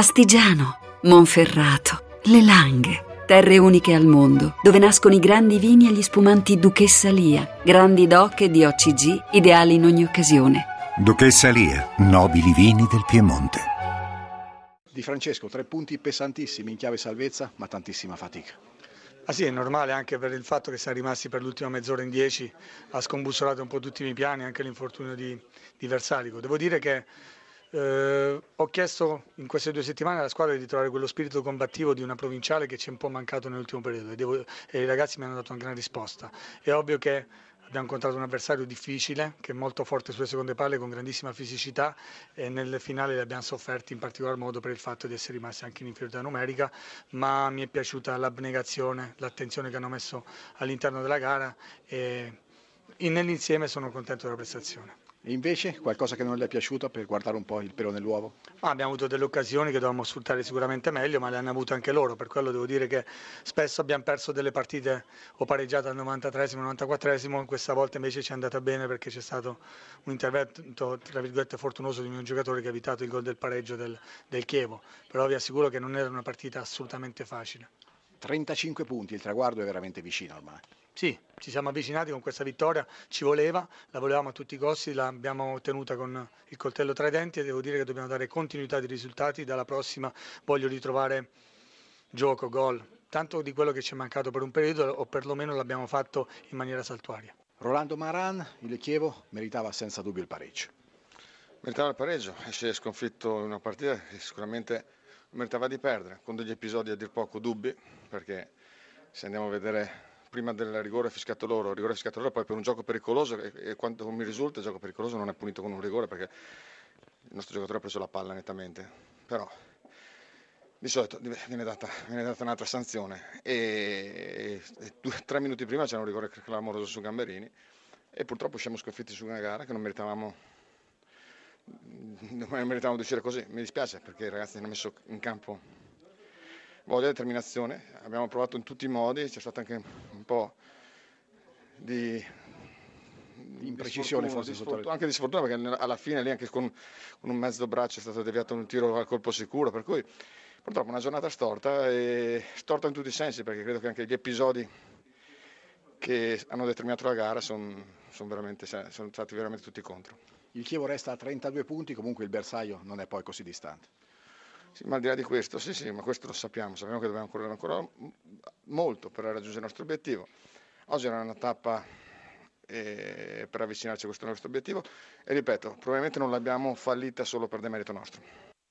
Astigiano, Monferrato, Le Langhe. Terre uniche al mondo, dove nascono i grandi vini e gli spumanti Duchessa Lia, grandi doc e di OCG, ideali in ogni occasione. Duchessa Lia, nobili vini del Piemonte. Di Francesco, tre punti pesantissimi in chiave salvezza, ma tantissima fatica. Ah sì, è normale anche per il fatto che siamo rimasti per l'ultima mezz'ora in 10, ha scombussolato un po' tutti i miei piani, anche l'infortunio di, di Versalico. Devo dire che eh, ho chiesto in queste due settimane alla squadra di trovare quello spirito combattivo di una provinciale che ci è un po' mancato nell'ultimo periodo e, devo, e i ragazzi mi hanno dato una gran risposta. È ovvio che abbiamo incontrato un avversario difficile che è molto forte sulle seconde palle con grandissima fisicità e nel finale li abbiamo sofferti in particolar modo per il fatto di essere rimasti anche in inferiorità numerica ma mi è piaciuta l'abnegazione, l'attenzione che hanno messo all'interno della gara e nell'insieme sono contento della prestazione. E invece qualcosa che non le è piaciuto per guardare un po' il pelo nell'uovo? Ah, abbiamo avuto delle occasioni che dovevamo sfruttare sicuramente meglio, ma le hanno avute anche loro, per quello devo dire che spesso abbiamo perso delle partite o pareggiate al 93esimo, 94esimo, questa volta invece ci è andata bene perché c'è stato un intervento tra virgolette fortunoso di un giocatore che ha evitato il gol del pareggio del, del Chievo, però vi assicuro che non era una partita assolutamente facile. 35 punti, il traguardo è veramente vicino ormai. Sì, ci siamo avvicinati con questa vittoria, ci voleva, la volevamo a tutti i costi, l'abbiamo ottenuta con il coltello tra i denti e devo dire che dobbiamo dare continuità di risultati, dalla prossima voglio ritrovare gioco, gol, tanto di quello che ci è mancato per un periodo o perlomeno l'abbiamo fatto in maniera saltuaria. Rolando Maran, il Chievo, meritava senza dubbio il pareggio. Meritava il pareggio, esce sconfitto in una partita che sicuramente meritava di perdere, con degli episodi a dir poco dubbi, perché se andiamo a vedere prima del rigore fiscato loro, rigore fiscato loro, poi per un gioco pericoloso e, e quanto mi risulta il gioco pericoloso non è punito con un rigore perché il nostro giocatore ha preso la palla nettamente, però di solito viene data, viene data un'altra sanzione. E, e due, tre minuti prima c'era un rigore clamoroso su Gamberini e purtroppo siamo sconfitti su una gara che non meritavamo non meritavamo di uscire così, mi dispiace perché i ragazzi hanno messo in campo voglia e determinazione. Abbiamo provato in tutti i modi, c'è stato anche un po' di imprecisione forse sotto anche di sfortuna perché alla fine lì anche con, con, un mezzo braccio è stato deviato un tiro al colpo sicuro per cui purtroppo una giornata storta e storta in tutti i sensi perché credo che anche gli episodi che hanno determinato la gara sono, sono, sono stati veramente tutti contro. Il Chievo resta a 32 punti, comunque il bersaglio non è poi così distante. Sì, ma al di là di questo, sì, sì, ma questo lo sappiamo, sappiamo che dobbiamo correre ancora molto per raggiungere il nostro obiettivo. Oggi era una tappa eh, per avvicinarci a questo nostro obiettivo e ripeto, probabilmente non l'abbiamo fallita solo per demerito nostro.